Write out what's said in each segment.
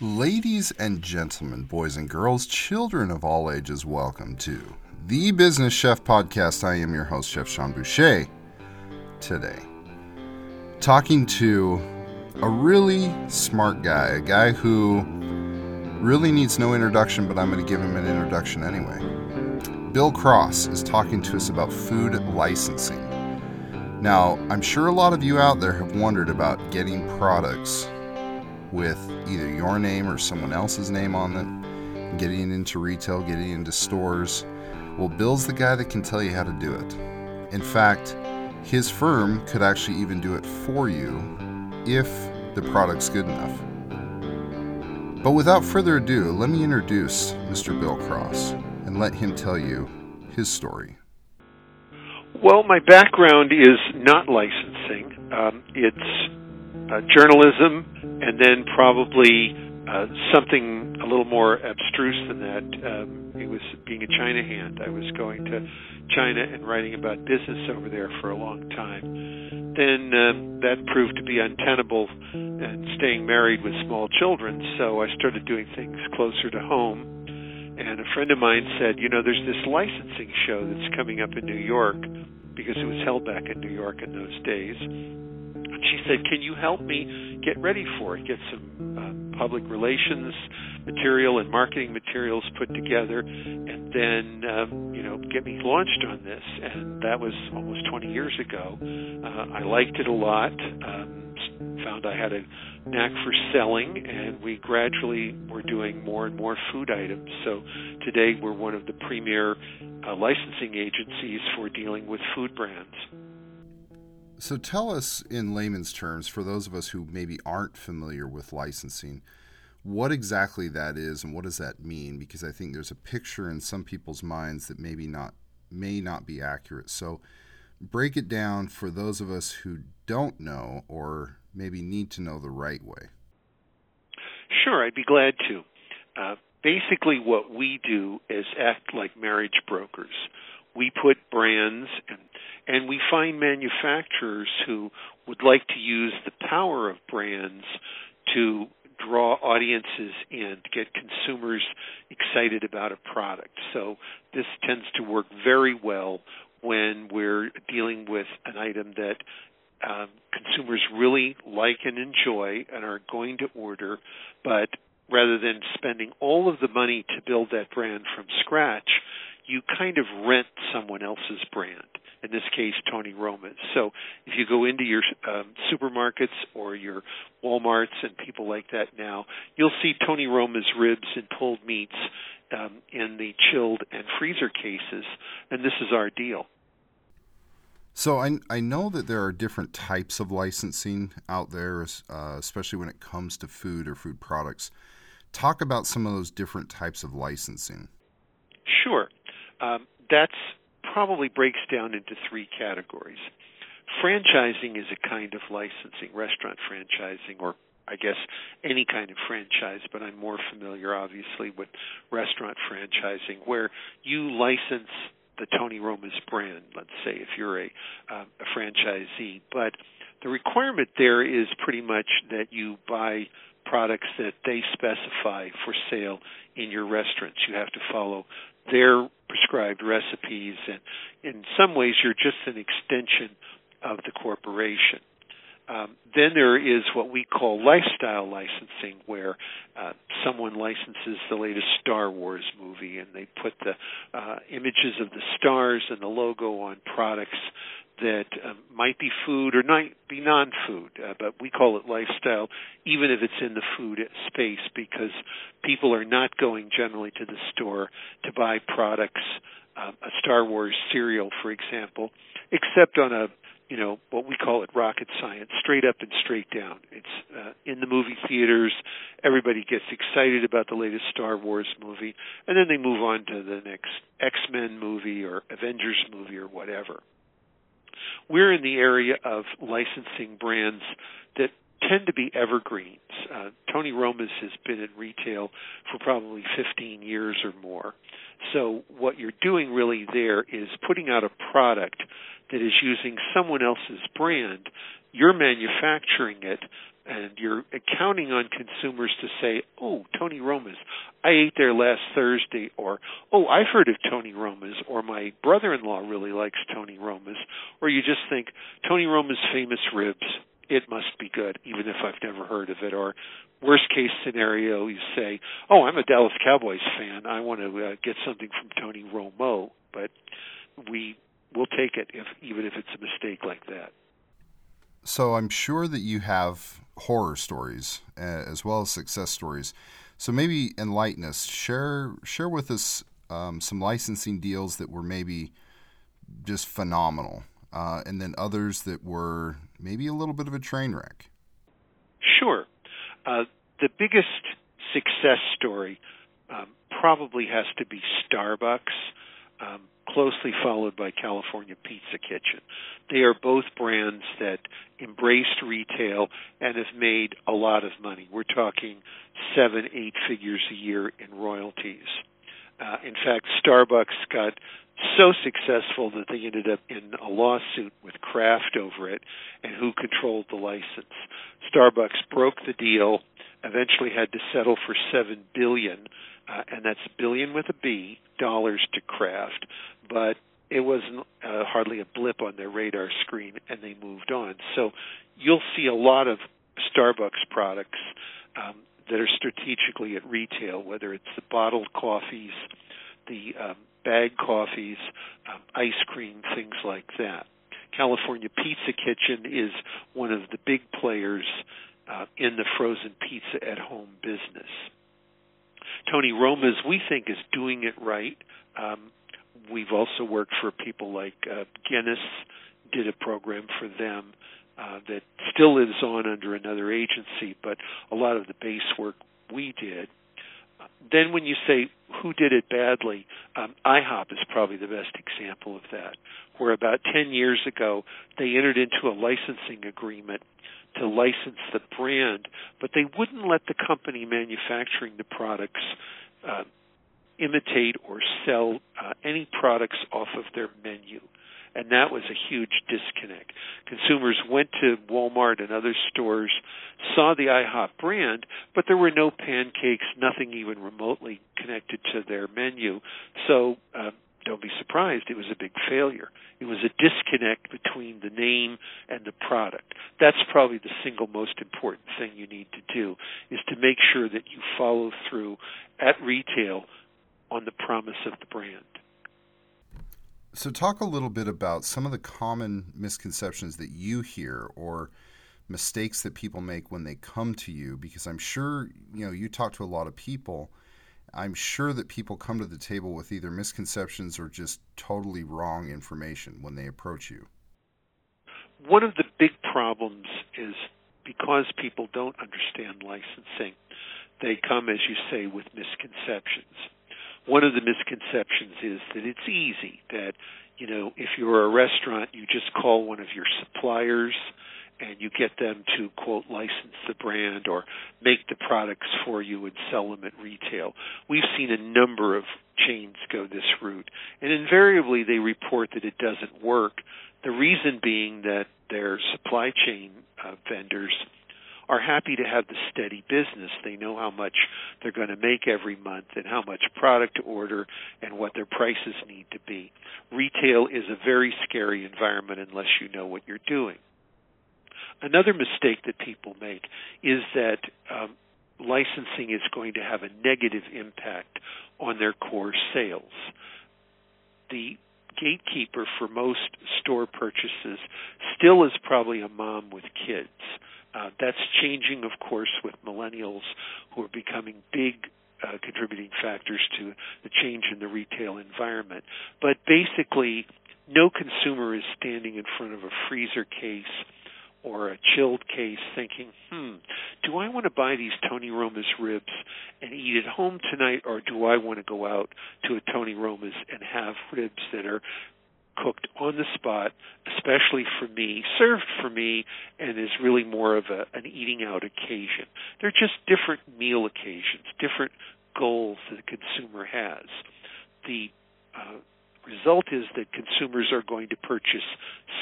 Ladies and gentlemen, boys and girls, children of all ages, welcome to the Business Chef Podcast. I am your host, Chef Sean Boucher. Today, talking to a really smart guy, a guy who really needs no introduction, but I'm going to give him an introduction anyway. Bill Cross is talking to us about food licensing. Now, I'm sure a lot of you out there have wondered about getting products with either your name or someone else's name on them, getting into retail, getting into stores. Well, Bill's the guy that can tell you how to do it. In fact, his firm could actually even do it for you if the product's good enough. But without further ado, let me introduce Mr. Bill Cross and let him tell you his story. Well, my background is not licensing. Um, it's uh, journalism, and then probably uh, something a little more abstruse than that. Um, it was being a China hand. I was going to China and writing about business over there for a long time. Then um, that proved to be untenable and staying married with small children, so I started doing things closer to home. And a friend of mine said, you know, there's this licensing show that's coming up in New York because it was held back in New York in those days she said, "Can you help me get ready for it? Get some uh, public relations material and marketing materials put together, and then um, you know get me launched on this." And that was almost 20 years ago. Uh, I liked it a lot. Um, found I had a knack for selling, and we gradually were doing more and more food items. So today we're one of the premier uh, licensing agencies for dealing with food brands. So tell us in layman's terms, for those of us who maybe aren't familiar with licensing, what exactly that is and what does that mean? Because I think there's a picture in some people's minds that maybe not may not be accurate. So break it down for those of us who don't know or maybe need to know the right way. Sure, I'd be glad to. Uh, basically, what we do is act like marriage brokers. We put brands and and we find manufacturers who would like to use the power of brands to draw audiences in, to get consumers excited about a product. So this tends to work very well when we're dealing with an item that um, consumers really like and enjoy and are going to order, but rather than spending all of the money to build that brand from scratch, you kind of rent someone else's brand in this case Tony Roma's. So if you go into your um, supermarkets or your WalMarts and people like that now, you'll see Tony Roma's ribs and pulled meats um, in the chilled and freezer cases, and this is our deal. So I, I know that there are different types of licensing out there, uh, especially when it comes to food or food products. Talk about some of those different types of licensing. Sure. Um, that's probably breaks down into three categories. Franchising is a kind of licensing, restaurant franchising, or I guess any kind of franchise, but I'm more familiar, obviously, with restaurant franchising, where you license the Tony Roma's brand, let's say, if you're a, uh, a franchisee. But the requirement there is pretty much that you buy products that they specify for sale in your restaurants. You have to follow their prescribed recipes, and in some ways, you're just an extension of the corporation. Um, then there is what we call lifestyle licensing, where uh, someone licenses the latest Star Wars movie and they put the uh, images of the stars and the logo on products that um, might be food or might be non-food, uh, but we call it lifestyle, even if it's in the food space, because people are not going generally to the store to buy products, uh, a Star Wars cereal, for example, except on a you know what we call it rocket science, straight up and straight down. It's uh, in the movie theaters. Everybody gets excited about the latest Star Wars movie, and then they move on to the next X Men movie or Avengers movie or whatever. We're in the area of licensing brands that tend to be evergreens. Uh, Tony Roma's has been in retail for probably 15 years or more. So what you're doing really there is putting out a product that is using someone else's brand. You're manufacturing it and you're counting on consumers to say, "Oh, Tony Roma's. I ate there last Thursday," or "Oh, I've heard of Tony Roma's," or "My brother-in-law really likes Tony Roma's," or you just think Tony Roma's famous ribs it must be good, even if I've never heard of it. Or worst case scenario, you say, "Oh, I'm a Dallas Cowboys fan. I want to uh, get something from Tony Romo," but we will take it if even if it's a mistake like that. So I'm sure that you have horror stories uh, as well as success stories. So maybe enlighten us. Share share with us um, some licensing deals that were maybe just phenomenal, uh, and then others that were maybe a little bit of a train wreck? Sure. Uh, the biggest success story um, probably has to be Starbucks, um, closely followed by California Pizza Kitchen. They are both brands that embraced retail and have made a lot of money. We're talking seven, eight figures a year in royalties. Uh, in fact, Starbucks got so successful that they ended up in a lawsuit with Kraft over it and who controlled the license. Starbucks broke the deal, eventually had to settle for 7 billion uh, and that's billion with a B dollars to Kraft, but it wasn't uh, hardly a blip on their radar screen and they moved on. So you'll see a lot of Starbucks products um, that are strategically at retail, whether it's the bottled coffees, the um, bag coffees, um, ice cream, things like that. California Pizza Kitchen is one of the big players uh, in the frozen pizza at home business. Tony Roma's, we think, is doing it right. Um, we've also worked for people like uh, Guinness, did a program for them uh, that still lives on under another agency, but a lot of the base work we did then when you say who did it badly, um, IHOP is probably the best example of that. Where about 10 years ago, they entered into a licensing agreement to license the brand, but they wouldn't let the company manufacturing the products uh, imitate or sell uh, any products off of their menu and that was a huge disconnect. Consumers went to Walmart and other stores, saw the IHOP brand, but there were no pancakes, nothing even remotely connected to their menu. So uh, don't be surprised, it was a big failure. It was a disconnect between the name and the product. That's probably the single most important thing you need to do is to make sure that you follow through at retail on the promise of the brand. So, talk a little bit about some of the common misconceptions that you hear or mistakes that people make when they come to you, because I'm sure, you know, you talk to a lot of people. I'm sure that people come to the table with either misconceptions or just totally wrong information when they approach you. One of the big problems is because people don't understand licensing, they come, as you say, with misconceptions one of the misconceptions is that it's easy that you know if you're a restaurant you just call one of your suppliers and you get them to quote license the brand or make the products for you and sell them at retail. We've seen a number of chains go this route and invariably they report that it doesn't work. The reason being that their supply chain uh, vendors are happy to have the steady business. They know how much they're going to make every month and how much product to order and what their prices need to be. Retail is a very scary environment unless you know what you're doing. Another mistake that people make is that um, licensing is going to have a negative impact on their core sales. The gatekeeper for most store purchases still is probably a mom with kids. Uh, that's changing, of course, with millennials who are becoming big uh, contributing factors to the change in the retail environment. But basically, no consumer is standing in front of a freezer case or a chilled case thinking, hmm, do I want to buy these Tony Roma's ribs and eat at home tonight, or do I want to go out to a Tony Roma's and have ribs that are cooked on the spot, especially for me, served for me, and is really more of a, an eating out occasion. They're just different meal occasions, different goals that the consumer has. The uh, result is that consumers are going to purchase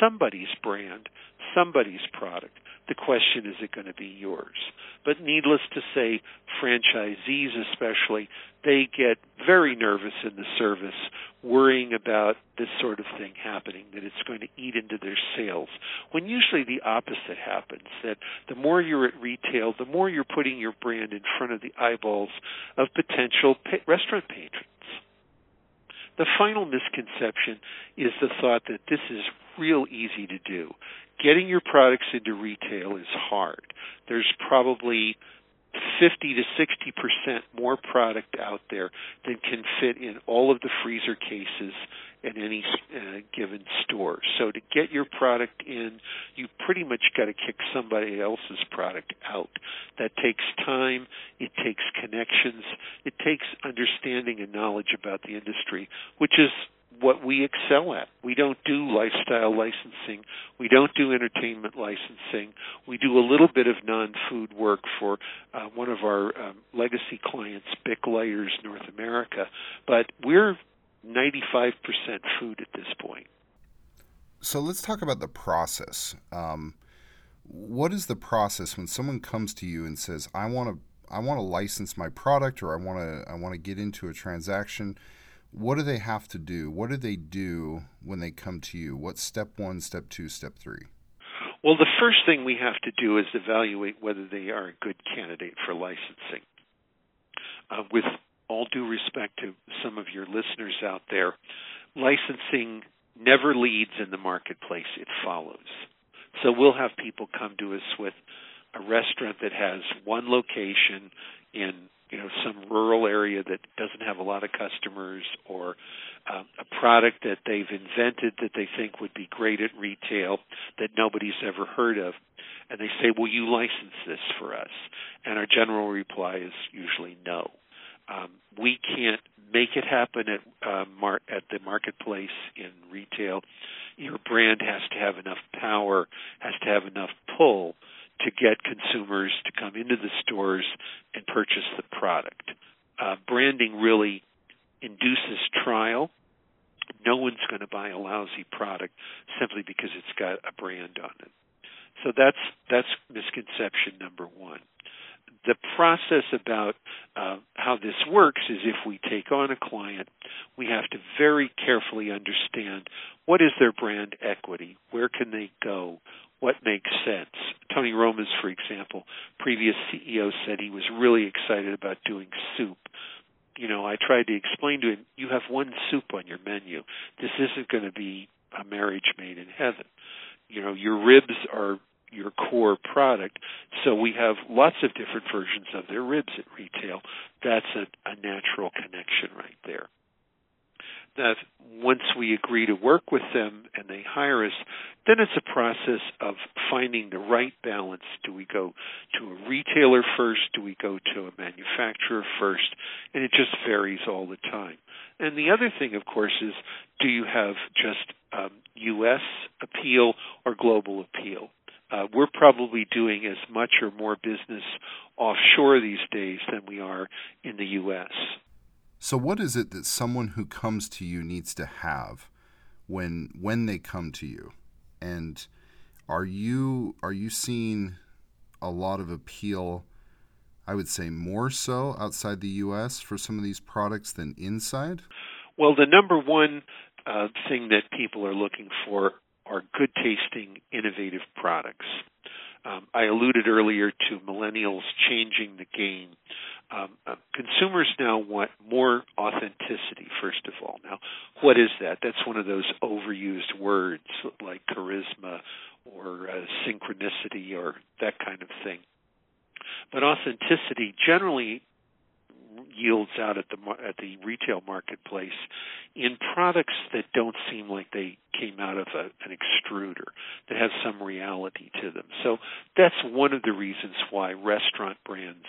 somebody's brand, somebody's product. The question is it going to be yours? But needless to say, franchisees especially, they get very nervous in the service, worrying about this sort of thing happening, that it's going to eat into their sales. When usually the opposite happens, that the more you're at retail, the more you're putting your brand in front of the eyeballs of potential pa- restaurant patrons. The final misconception is the thought that this is real easy to do. Getting your products into retail is hard. There's probably 50 to 60 percent more product out there than can fit in all of the freezer cases in any uh, given store. So to get your product in, you pretty much got to kick somebody else's product out. That takes time, it takes connections, it takes understanding and knowledge about the industry, which is what we excel at. We don't do lifestyle licensing. We don't do entertainment licensing. We do a little bit of non-food work for uh, one of our um, legacy clients, Bic Lighters North America, but we're 95% food at this point. So let's talk about the process. Um, what is the process when someone comes to you and says, "I want to, I want to license my product, or I want to, I want to get into a transaction"? What do they have to do? What do they do when they come to you? What's step one, step two, step three? Well, the first thing we have to do is evaluate whether they are a good candidate for licensing. Uh, with all due respect to some of your listeners out there, licensing never leads in the marketplace, it follows. So we'll have people come to us with a restaurant that has one location in you know some rural area that doesn't have a lot of customers or uh, a product that they've invented that they think would be great at retail that nobody's ever heard of. And they say will you license this for us? And our general reply is usually no. Um, we can't make it happen at uh, mar- at the marketplace in retail. Your brand has to have enough power, has to have enough pull to get consumers to come into the stores and purchase the product. Uh, branding really induces trial. No one's going to buy a lousy product simply because it's got a brand on it. So that's that's misconception number one the process about uh, how this works is if we take on a client, we have to very carefully understand what is their brand equity, where can they go, what makes sense. Tony Roma's, for example, previous CEO said he was really excited about doing soup. You know, I tried to explain to him, you have one soup on your menu. This isn't going to be a marriage made in heaven. You know, your ribs are your core product. So we have lots of different versions of their ribs at retail. That's a, a natural connection right there. That once we agree to work with them and they hire us, then it's a process of finding the right balance. Do we go to a retailer first? Do we go to a manufacturer first? And it just varies all the time. And the other thing, of course, is do you have just um, U.S. appeal or global appeal? uh, we're probably doing as much or more business offshore these days than we are in the U.S. So, what is it that someone who comes to you needs to have when when they come to you? And are you are you seeing a lot of appeal? I would say more so outside the U.S. for some of these products than inside. Well, the number one uh, thing that people are looking for are good tasting, innovative products. Um, I alluded earlier to millennials changing the game. Um, uh, consumers now want more authenticity, first of all. Now, what is that? That's one of those overused words like charisma or uh, synchronicity or that kind of thing. But authenticity generally yields out at the at the retail marketplace in products that don't seem like they came out of a, an extruder that have some reality to them. So that's one of the reasons why restaurant brands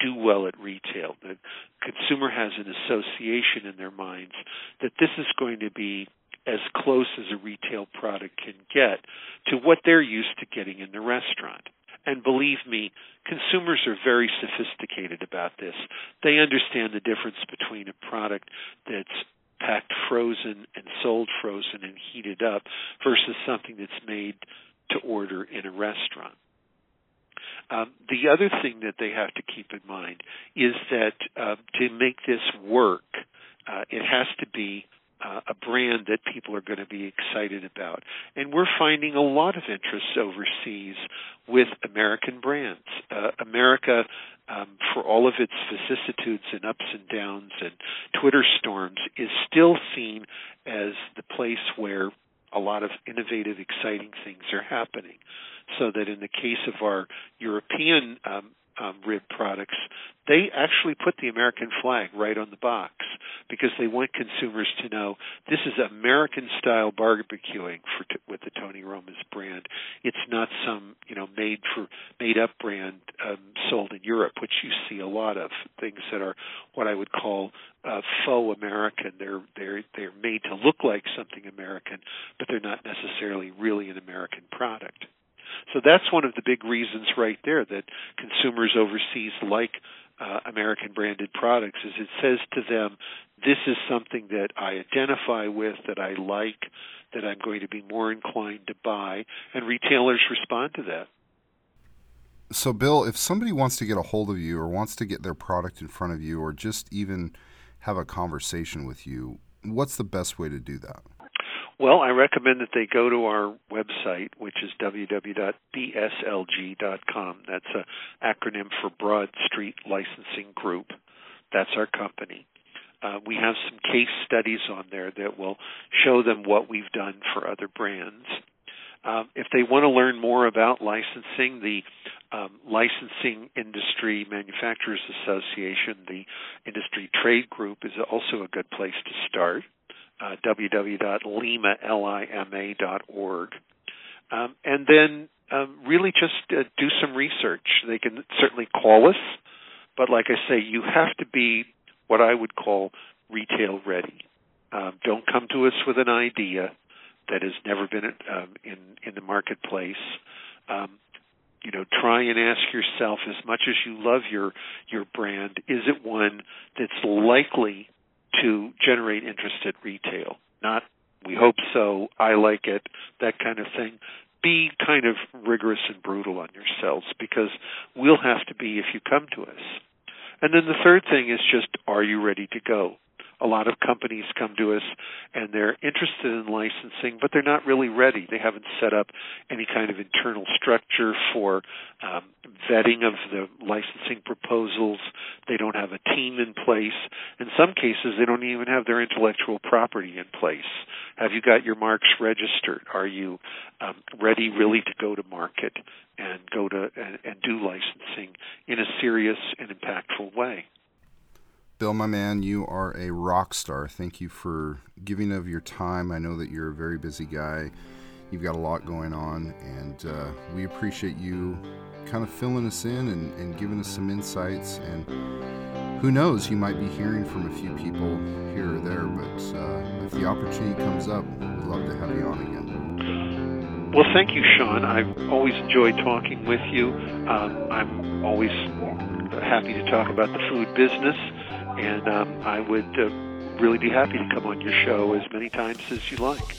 do well at retail. The consumer has an association in their minds that this is going to be as close as a retail product can get to what they're used to getting in the restaurant. And believe me, consumers are very sophisticated about this. They understand the difference between a product that's packed frozen and sold frozen and heated up versus something that's made to order in a restaurant. Um, the other thing that they have to keep in mind is that uh, to make this work, uh, it has to be uh, a brand that people are going to be excited about. And we're finding a lot of interest overseas with American brands. Uh, America, um, for all of its vicissitudes and ups and downs and Twitter storms, is still seen as the place where a lot of innovative, exciting things are happening. So that in the case of our European um, um, rib products, they actually put the American flag right on the box because they want consumers to know this is American style barbecuing for t- with the Tony Roma's brand. It's not some you know made for made up brand um, sold in Europe, which you see a lot of things that are what I would call uh, faux American. They're they're they're made to look like something American, but they're not necessarily really an American product. So that's one of the big reasons right there that consumers overseas like uh, American branded products is it says to them, this is something that I identify with, that I like, that I'm going to be more inclined to buy, and retailers respond to that. So, Bill, if somebody wants to get a hold of you or wants to get their product in front of you or just even have a conversation with you, what's the best way to do that? Well, I recommend that they go to our website, which is www.bslg.com. That's an acronym for Broad Street Licensing Group. That's our company. Uh, we have some case studies on there that will show them what we've done for other brands. Um, if they want to learn more about licensing, the um, Licensing Industry Manufacturers Association, the industry trade group, is also a good place to start uh, www.lima.org. Um, and then um, really just uh, do some research. They can certainly call us, but like I say, you have to be what I would call retail ready. Um, don't come to us with an idea that has never been um, in in the marketplace. Um, you know, try and ask yourself as much as you love your your brand, is it one that's likely to generate interest at retail. Not, we hope so, I like it, that kind of thing. Be kind of rigorous and brutal on yourselves because we'll have to be if you come to us. And then the third thing is just, are you ready to go? A lot of companies come to us and they're interested in licensing, but they're not really ready. They haven't set up any kind of internal structure for um, vetting of the licensing proposals. They don't have a team in place. In some cases, they don't even have their intellectual property in place. Have you got your marks registered? Are you um, ready really to go to market and go to and, and do licensing in a serious and impactful way? Bill, my man, you are a rock star. Thank you for giving of your time. I know that you're a very busy guy. You've got a lot going on, and uh, we appreciate you kind of filling us in and, and giving us some insights. And who knows, you might be hearing from a few people here or there, but uh, if the opportunity comes up, we'd love to have you on again. Well, thank you, Sean. I've always enjoyed talking with you. Um, I'm always happy to talk about the food business and um, I would uh, really be happy to come on your show as many times as you like.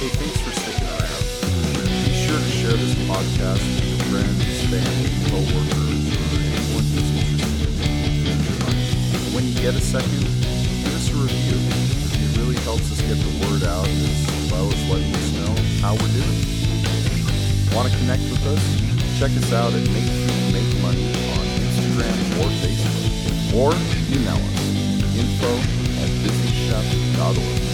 Hey, thanks for sticking around. Be sure to share this podcast with your friends, family, coworkers, or anyone who's interested in it. When you get a second, give us a review. It really helps us get the word out as well as letting us know how we're doing. Want to connect with us? Check us out at Make Make Instagram or Facebook, or email us info at businesschef.org.